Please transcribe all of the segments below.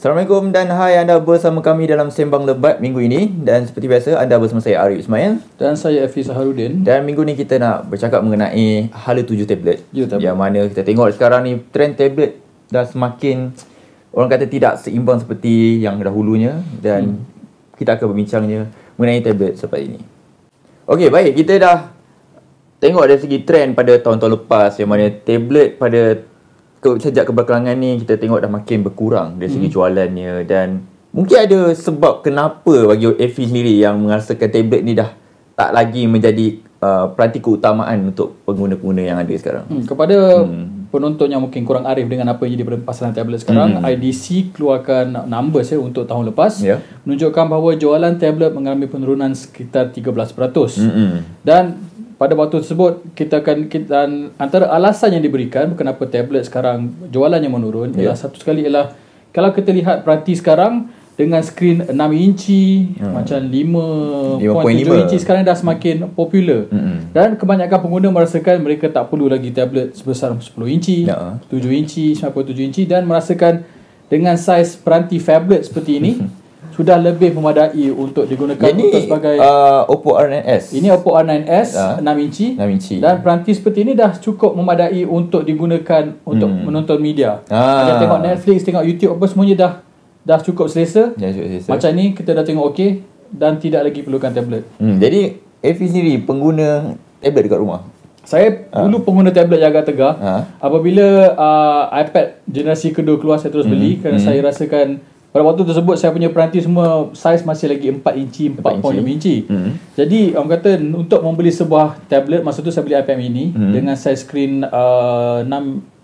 Assalamualaikum dan hai anda bersama kami dalam Sembang Lebat minggu ini. Dan seperti biasa anda bersama saya Arif Ismail. Dan saya Afiz Saharudin dan minggu ni kita nak bercakap mengenai hala tuju tablet. Ya, tablet. yang mana kita tengok sekarang ni trend tablet dah semakin orang kata tidak seimbang seperti yang dahulunya. Dan hmm. kita akan berbincangnya mengenai tablet seperti ini. Okey baik. Kita dah tengok dari segi trend pada tahun-tahun lepas. Yang mana tablet pada ke, sejak kebelakangan ni kita tengok dah makin berkurang dari segi hmm. jualannya dan mungkin ada sebab kenapa bagi Effie sendiri yang merasakan tablet ni dah tak lagi menjadi uh, peranti keutamaan untuk pengguna-pengguna yang ada sekarang. hmm, Kepada hmm. penonton yang mungkin kurang arif dengan apa yang jadi pasaran tablet sekarang Hmm. IDC keluarkan numbers ya untuk tahun lepas Ya. Menunjukkan bahawa jualan tablet mengalami penurunan sekitar 13% Hmm. Dan pada waktu tersebut kita akan kita, antara alasan yang diberikan kenapa tablet sekarang jualannya menurun Ya. ialah satu sekali ialah kalau kita lihat peranti sekarang dengan skrin 6 inci hmm. macam 5.7 5.5. inci sekarang dah semakin popular Hmm. dan kebanyakan pengguna merasakan mereka tak perlu lagi tablet sebesar 10 inci, Ya. 7 inci, 9.7 inci dan merasakan dengan saiz peranti phablet seperti ini sudah lebih memadai untuk digunakan Jadi untuk sebagai uh, Oppo R9s ini Oppo R9s Ah. 6 inci 6 inci. dan peranti seperti ini dah cukup memadai untuk digunakan untuk menonton media. Ah. Tengok Netflix, tengok YouTube apa semuanya dah dah cukup selesa. Ya, ya, ya. Macam ni kita dah tengok okey dan tidak lagi perlukan tablet. Hmm, jadi Effie sendiri pengguna tablet dekat rumah. Saya dulu pengguna tablet yang agak tegar. Ah. Apabila uh, iPad generasi kedua keluar saya terus beli kerana saya rasakan pada waktu tersebut saya punya peranti semua saiz masih lagi 4 inci, 4.5 inci. Hmm. Jadi orang kata untuk membeli sebuah tablet masa tu saya beli iPad mini dengan saiz skrin uh, 6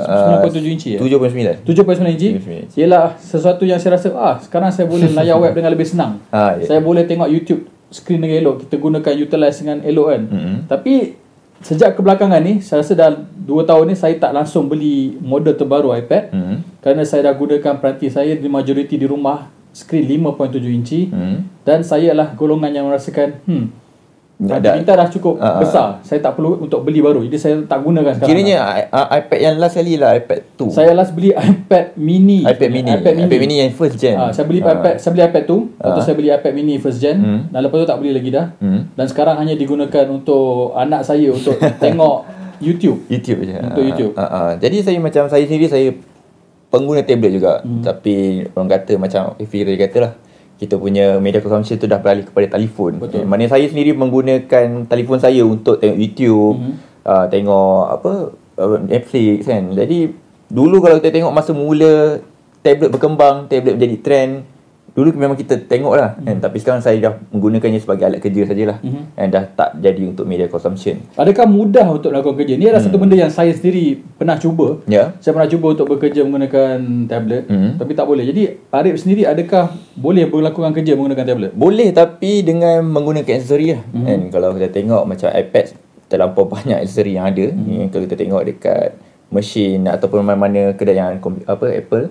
9.7 inci ya. 7.9. 7.9 inci 7.9 ialah sesuatu yang saya rasa ah sekarang saya boleh layar web dengan lebih senang. Ah, ya. Saya boleh tengok YouTube skrin dengan elok. Kita gunakan utilize dengan elok kan. Mm-mm. Tapi sejak kebelakangan ni saya rasa dah 2 tahun ni saya tak langsung beli model terbaru iPad Hmm. kerana saya dah gunakan peranti saya di majoriti di rumah skrin 5.7 inci Hmm. dan saya adalah golongan yang merasakan hmm Dah- pintar dah cukup ah. besar. Saya tak perlu untuk beli baru. Jadi saya tak gunakan sekarang. Kiranya i- iPad yang last kali lah iPad 2. Saya last beli iPad mini. iPad mini. iPad mini. iPad mini yang first gen. Ah, saya beli Ah. iPad, saya beli iPad tu, lepas tu saya beli iPad mini first gen Hmm. dan lepas tu tak beli lagi dah. Hmm. Dan sekarang hanya digunakan untuk anak saya untuk tengok YouTube. YouTube je. Untuk YouTube. ah, ah. Jadi saya macam saya sendiri saya pengguna tablet juga. Hmm. Tapi orang kata macam Effie tadi kata lah. Kita punya media consumption tu dah beralih kepada telefon. Betul. Mana saya sendiri menggunakan telefon saya untuk tengok YouTube, Mhm. uh, tengok apa uh, Netflix kan. Jadi dulu kalau kita tengok masa mula tablet berkembang, tablet menjadi trend, dulu memang kita tengok lah kan. Mhm. Tapi sekarang saya dah menggunakannya sebagai alat kerja sajalah. Mhm. And dah tak jadi untuk media consumption. Adakah mudah untuk melakukan kerja? Ini adalah satu benda yang saya sendiri pernah cuba. Ya. Saya pernah cuba untuk bekerja menggunakan tablet, Mhm. tapi tak boleh. Jadi Arif sendiri adakah boleh melakukan kerja menggunakan tablet? Boleh tapi dengan menggunakan aksesori lah. Mhm. Mm-hmm. Kan kalau kita tengok macam iPad terlampau banyak aksesori yang ada. Mhm. Mm-hmm. Kalau kita tengok dekat mesin ataupun mana-mana kedai yang apa Apple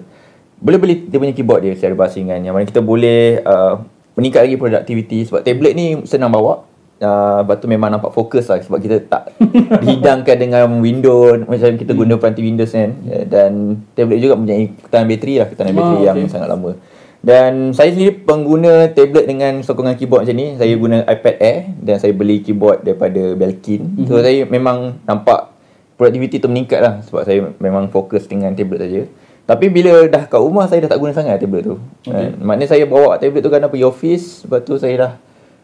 boleh beli dia punya keyboard dia secara basingan yang mana kita boleh uh, meningkat lagi produktiviti sebab tablet ni senang bawa. Uh, lepas tu memang nampak fokus lah sebab kita tak dihidangkan dengan window macam kita guna peranti Windows kan dan tablet juga mempunyai ketahanan bateri lah ketahanan Ah, bateri yang okey. sangat lama dan saya sendiri pengguna tablet dengan sokongan keyboard macam ni. Saya guna iPad Air dan saya beli keyboard daripada Belkin. Mm-hmm. So saya memang nampak produktiviti tu meningkat lah sebab saya memang fokus dengan tablet saja. Tapi bila dah kat rumah saya dah tak guna sangat tablet tu. Okay. maknanya saya bawa tablet tu kan pergi office, lepas tu saya dah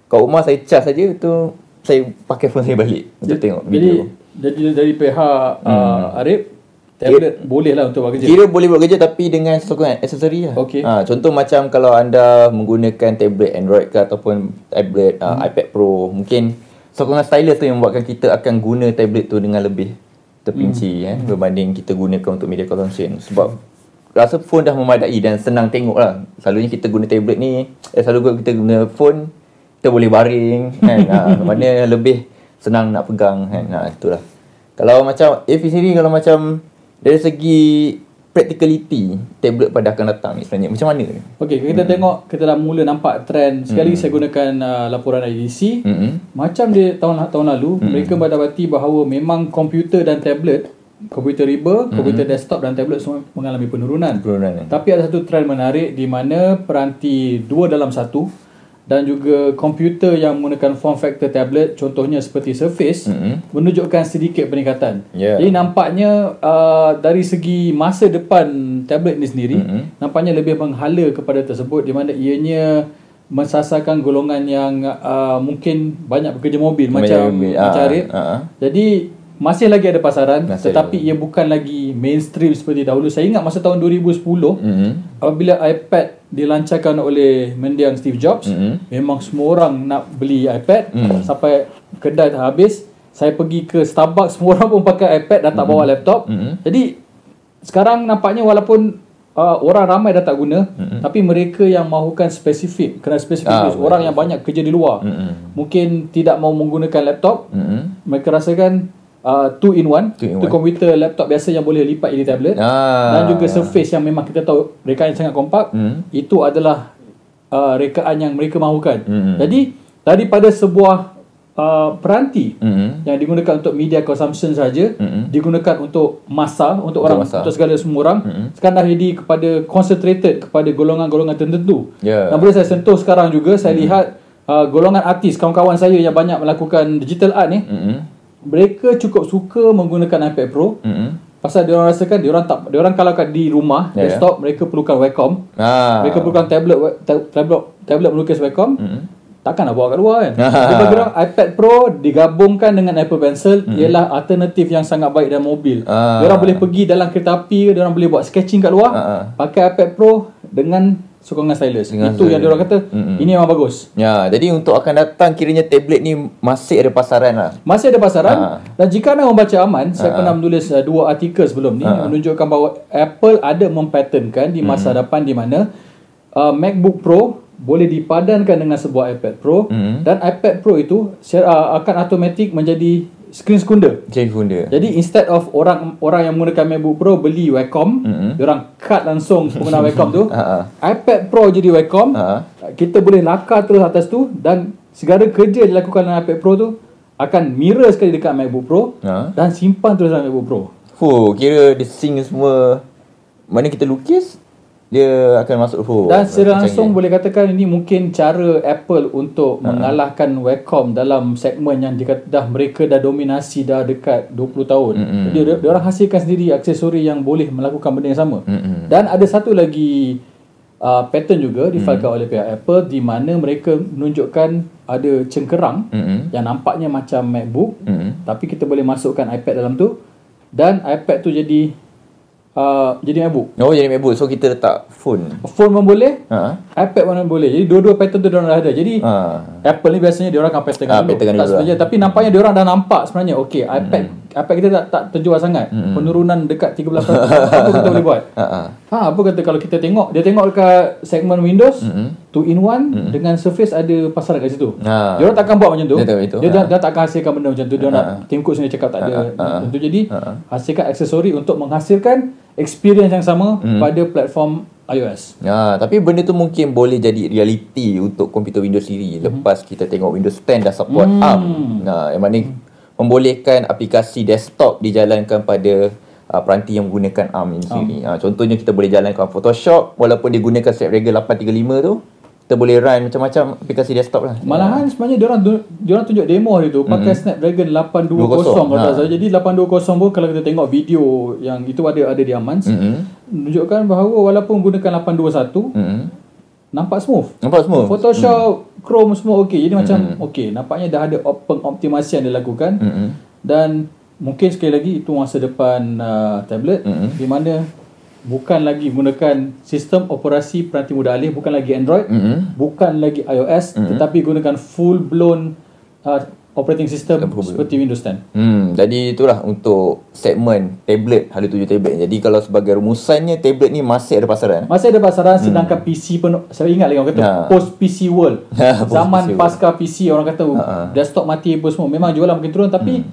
kat rumah saya charge saja tu saya pakai phone saya balik untuk tengok Jadi video. jadi dari pihak uh, Arif tablet boleh lah untuk buat kerja. Kira boleh buat kerja tapi dengan sokongan aksesori lah. Okey. Ha, contoh macam kalau anda menggunakan tablet Android ke ataupun tablet hmm. uh, iPad Pro, mungkin sokongan stylus tu yang membuatkan kita akan guna tablet tu dengan lebih terperinci hmm. eh, berbanding kita gunakan untuk media consumption. Sebab rasa phone dah memadai dan senang tengok lah. Selalunya kita guna tablet ni, eh, selalu kita guna phone, kita boleh baring kan. ha, mana lebih senang nak pegang kan. Ha, itulah. Kalau macam Afi sendiri kalau macam dari segi practicality tablet pada akan datang ni sebenarnya macam mana? Okey, kita hmm. tengok kita dah mula nampak trend. Sekali hmm. saya gunakan uh, laporan IDC. Hmm. Macam dia tahun tahun lalu, hmm. mereka mendapati bahawa memang komputer dan tablet komputer riba, komputer desktop dan tablet semua mengalami penurunan. Penurunan. Tapi ada satu trend menarik di mana peranti dua dalam satu dan juga komputer yang menggunakan form factor tablet contohnya seperti Surface Mm-mm. menunjukkan sedikit peningkatan. Ya. Jadi nampaknya uh, dari segi masa depan tablet ini sendiri Mm-mm. nampaknya lebih menghala kepada tersebut di mana ianya mensasarkan golongan yang uh, mungkin banyak bekerja mobil Banyak macam mobil, macam ah, ah. Jadi masih lagi ada pasaran Masih tetapi ia bukan lagi mainstream seperti dahulu. Saya ingat masa tahun 2010 Mm-mm. apabila iPad dilancarkan oleh mendiang Steve Jobs Mm-mm. memang semua orang nak beli iPad Mm. sampai kedai dah habis saya pergi ke Starbucks semua orang pun pakai iPad dah tak bawa laptop Mm-mm. jadi sekarang nampaknya walaupun uh, orang ramai dah tak guna mm-hmm. tapi mereka yang mahukan spesifik kena spesifik Ah, use. orang yang banyak kerja di luar Mm-mm. mungkin tidak mau menggunakan laptop Mm-mm. mereka rasakan uh, two in one Two in itu one. komputer laptop biasa yang boleh lipat jadi tablet Ah. dan juga surface yang memang kita tahu rekaan yang sangat kompak Hmm. itu adalah uh, rekaan yang mereka mahukan Hmm. jadi daripada sebuah uh, peranti Mm-mm. yang digunakan untuk media consumption saja Mm-mm. digunakan untuk masa untuk Untuk orang masa. untuk segala semua orang Mm-mm. sekarang dah jadi kepada concentrated kepada golongan-golongan tertentu Ya. dan boleh saya sentuh sekarang juga saya lihat uh, golongan artis kawan-kawan saya yang banyak melakukan digital art ni Mm-mm. Mereka cukup suka menggunakan iPad Pro Mm-mm. pasal dia orang rasakan dia orang tak dia orang kalau kat di rumah Ya, ya. desktop mereka perlukan webcam Ah. mereka perlukan tablet tablet tablet melukis webcam Mm-mm. takkan nak bawa kat luar kan. Jadi bagi orang iPad Pro digabungkan dengan Apple Pencil ialah alternatif yang sangat baik dalam mobil Ah. dia orang boleh pergi dalam kereta api dia orang boleh buat sketching kat luar Ah, ah. pakai iPad Pro dengan sokongan stylus Dengan itu yang dia orang kata Mm-mm. ini memang bagus Ya, jadi untuk akan datang kiranya tablet ni masih ada pasaran lah. Masih ada pasaran Ha. dan jika anda membaca aman, saya pernah menulis uh, dua artikel sebelum ni Ha. menunjukkan bahawa Apple ada mempatentkan di masa Hmm. depan di mana uh, MacBook Pro boleh dipadankan dengan sebuah iPad Pro Hmm. dan iPad Pro itu uh, akan automatik menjadi screen sekunder. Jadi bunda. Jadi instead of orang orang yang menggunakan MacBook Pro beli Wacom, dia orang cut langsung penggunaan Wacom tu. Ha, iPad Pro jadi Wacom, Ha. kita boleh lakar terus atas tu dan segala kerja yang dilakukan dengan iPad Pro tu akan mirror sekali dekat MacBook Pro Ha. dan simpan terus dalam MacBook Pro. Fuh, kira dia sync semua mana kita lukis dia akan masuk fuh. Dan secara langsung boleh katakan ini mungkin cara Apple untuk mengalahkan Wacom dalam segmen yang dikata dah mereka dah dominasi dah dekat 20 tahun. Jadi dia, dia orang hasilkan sendiri aksesori yang boleh melakukan benda yang sama. Mm-mm. Dan ada satu lagi uh, pattern juga difailkan oleh pihak Apple di mana mereka menunjukkan ada cengkerang Mm-mm. yang nampaknya macam MacBook Mm-mm. tapi kita boleh masukkan iPad dalam tu dan iPad tu jadi uh, jadi MacBook. Oh jadi MacBook so kita letak phone. Phone pun boleh, Ha. iPad pun boleh. Jadi dua-dua pattern tu diorang dah ada. Jadi Ha. Apple ni biasanya diorang akan patternkan Ah, dulu. patternkan tak dulu lah. sebenarnya tapi nampaknya diorang dah nampak sebenarnya okey iPad iPad kita tak tak terjual sangat. Mm-mm. Penurunan dekat 13%. apa kita boleh buat? Ha. ha. Apa kata kalau kita tengok dia tengok dekat segmen Windows Mm-mm. two in one dengan Surface ada pasaran kat situ. Ha. Dia orang takkan buat macam tu. Dia tak begitu. Dia, Ha. dah takkan hasilkan benda macam tu. Dia nak Tim Cook sendiri cakap tak ada. Ha. Tentu jadi Ha. hasilkan aksesori untuk menghasilkan experience yang sama pada platform iOS. Ya, tapi benda tu mungkin boleh jadi realiti untuk komputer Windows sendiri lepas kita tengok Windows 10 dah support Hmm. ARM. Nah, yang mana membolehkan aplikasi desktop dijalankan pada uh, peranti yang menggunakan ARM ini sendiri. Ha, contohnya kita boleh jalankan Photoshop walaupun dia gunakan Snapdragon 835 tu, kita boleh run macam-macam aplikasi desktop lah. Malahan sebenarnya dia orang dia orang tunjuk demo hari tu pakai Snapdragon 820 20, kalau tak ha. salah. Jadi 820 pun kalau kita tengok video yang itu ada ada di Amans Mm-hmm. menunjukkan bahawa walaupun gunakan 821 Mm-hmm. nampak smooth. Nampak semua? Photoshop, Chrome semua okey. Jadi macam okey, nampaknya dah ada op- pengoptimasi yang dilakukan Mm-hmm. dan mungkin sekali lagi itu masa depan uh, tablet Mm-mm. di mana bukan lagi menggunakan sistem operasi peranti mudah alih bukan lagi Android Mm-hmm. bukan lagi iOS tetapi gunakan full blown uh, operating system seperti Windows 10 Hmm, jadi itulah untuk segmen tablet, hala tuju tablet. Jadi kalau sebagai rumusannya tablet ni masih ada pasaran. masih ada pasaran sedangkan PC pun saya ingat lagi orang kata Hmm. Ha. post PC world Ha, post zaman PC world. pasca PC orang kata Ha, desktop mati apa semua memang jualan makin turun tapi Hmm.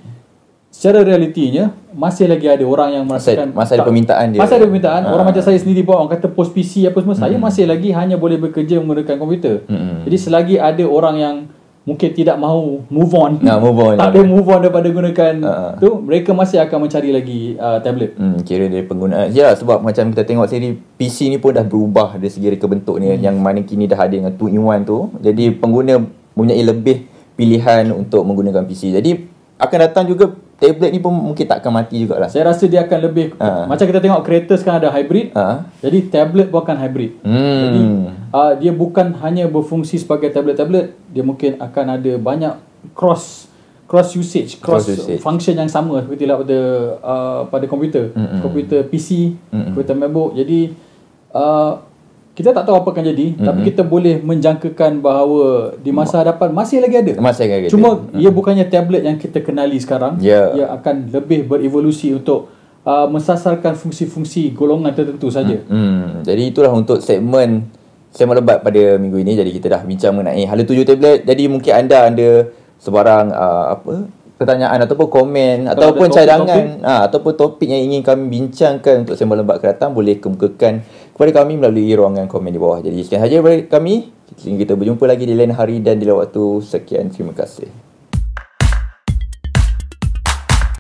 secara realitinya masih lagi ada orang yang merasakan Masih- masih ada permintaan dia. masih ada permintaan Ha. orang macam saya sendiri pun orang kata post PC apa semua saya masih lagi hanya boleh bekerja menggunakan komputer Mm-mm. jadi selagi ada orang yang mungkin tidak mahu move on. Nak move on. tak boleh move on daripada gunakan Ah. tu, mereka masih akan mencari lagi uh, tablet. Hmm, kira dari penggunaan Ya sebab macam kita tengok sendiri PC ni pun dah berubah dari segi reka bentuk ni hmm. Yang mana kini dah ada dengan 2 in 1 tu Jadi pengguna mempunyai lebih pilihan untuk menggunakan PC Jadi akan datang juga tablet ni pun mungkin tak akan mati jugalah Saya rasa dia akan lebih Ah. macam kita tengok kereta sekarang ada hybrid. ha? Jadi tablet pun akan hybrid. Jadi Hmm. uh, dia bukan hanya berfungsi sebagai tablet-tablet, dia mungkin akan ada banyak cross cross usage, cross, Cross usage. function yang sama seperti lah pada uh, pada komputer, Mm-mm. komputer PC, Mm-mm. komputer MacBook. Jadi uh, kita tak tahu apa akan jadi, tapi kita boleh menjangkakan bahawa di masa hadapan masih lagi ada. Masih akan ada. Cuma ia bukannya tablet yang kita kenali sekarang. Ya. Ia akan lebih berevolusi untuk uh, mensasarkan fungsi-fungsi golongan tertentu saja. Hmm, jadi itulah untuk segmen segmen lebat pada minggu ini. Jadi kita dah bincang mengenai hala tuju tablet. Jadi mungkin anda ada sebarang uh, apa pertanyaan ataupun komen Kalau ataupun topik- cadangan ah ataupun topik yang ingin kami bincangkan untuk segmen lebat ke datang boleh kemukakan kepada kami melalui ruangan komen di bawah. Jadi sekian saja dari kami. Kita berjumpa lagi di lain hari dan di lain waktu. Sekian terima kasih.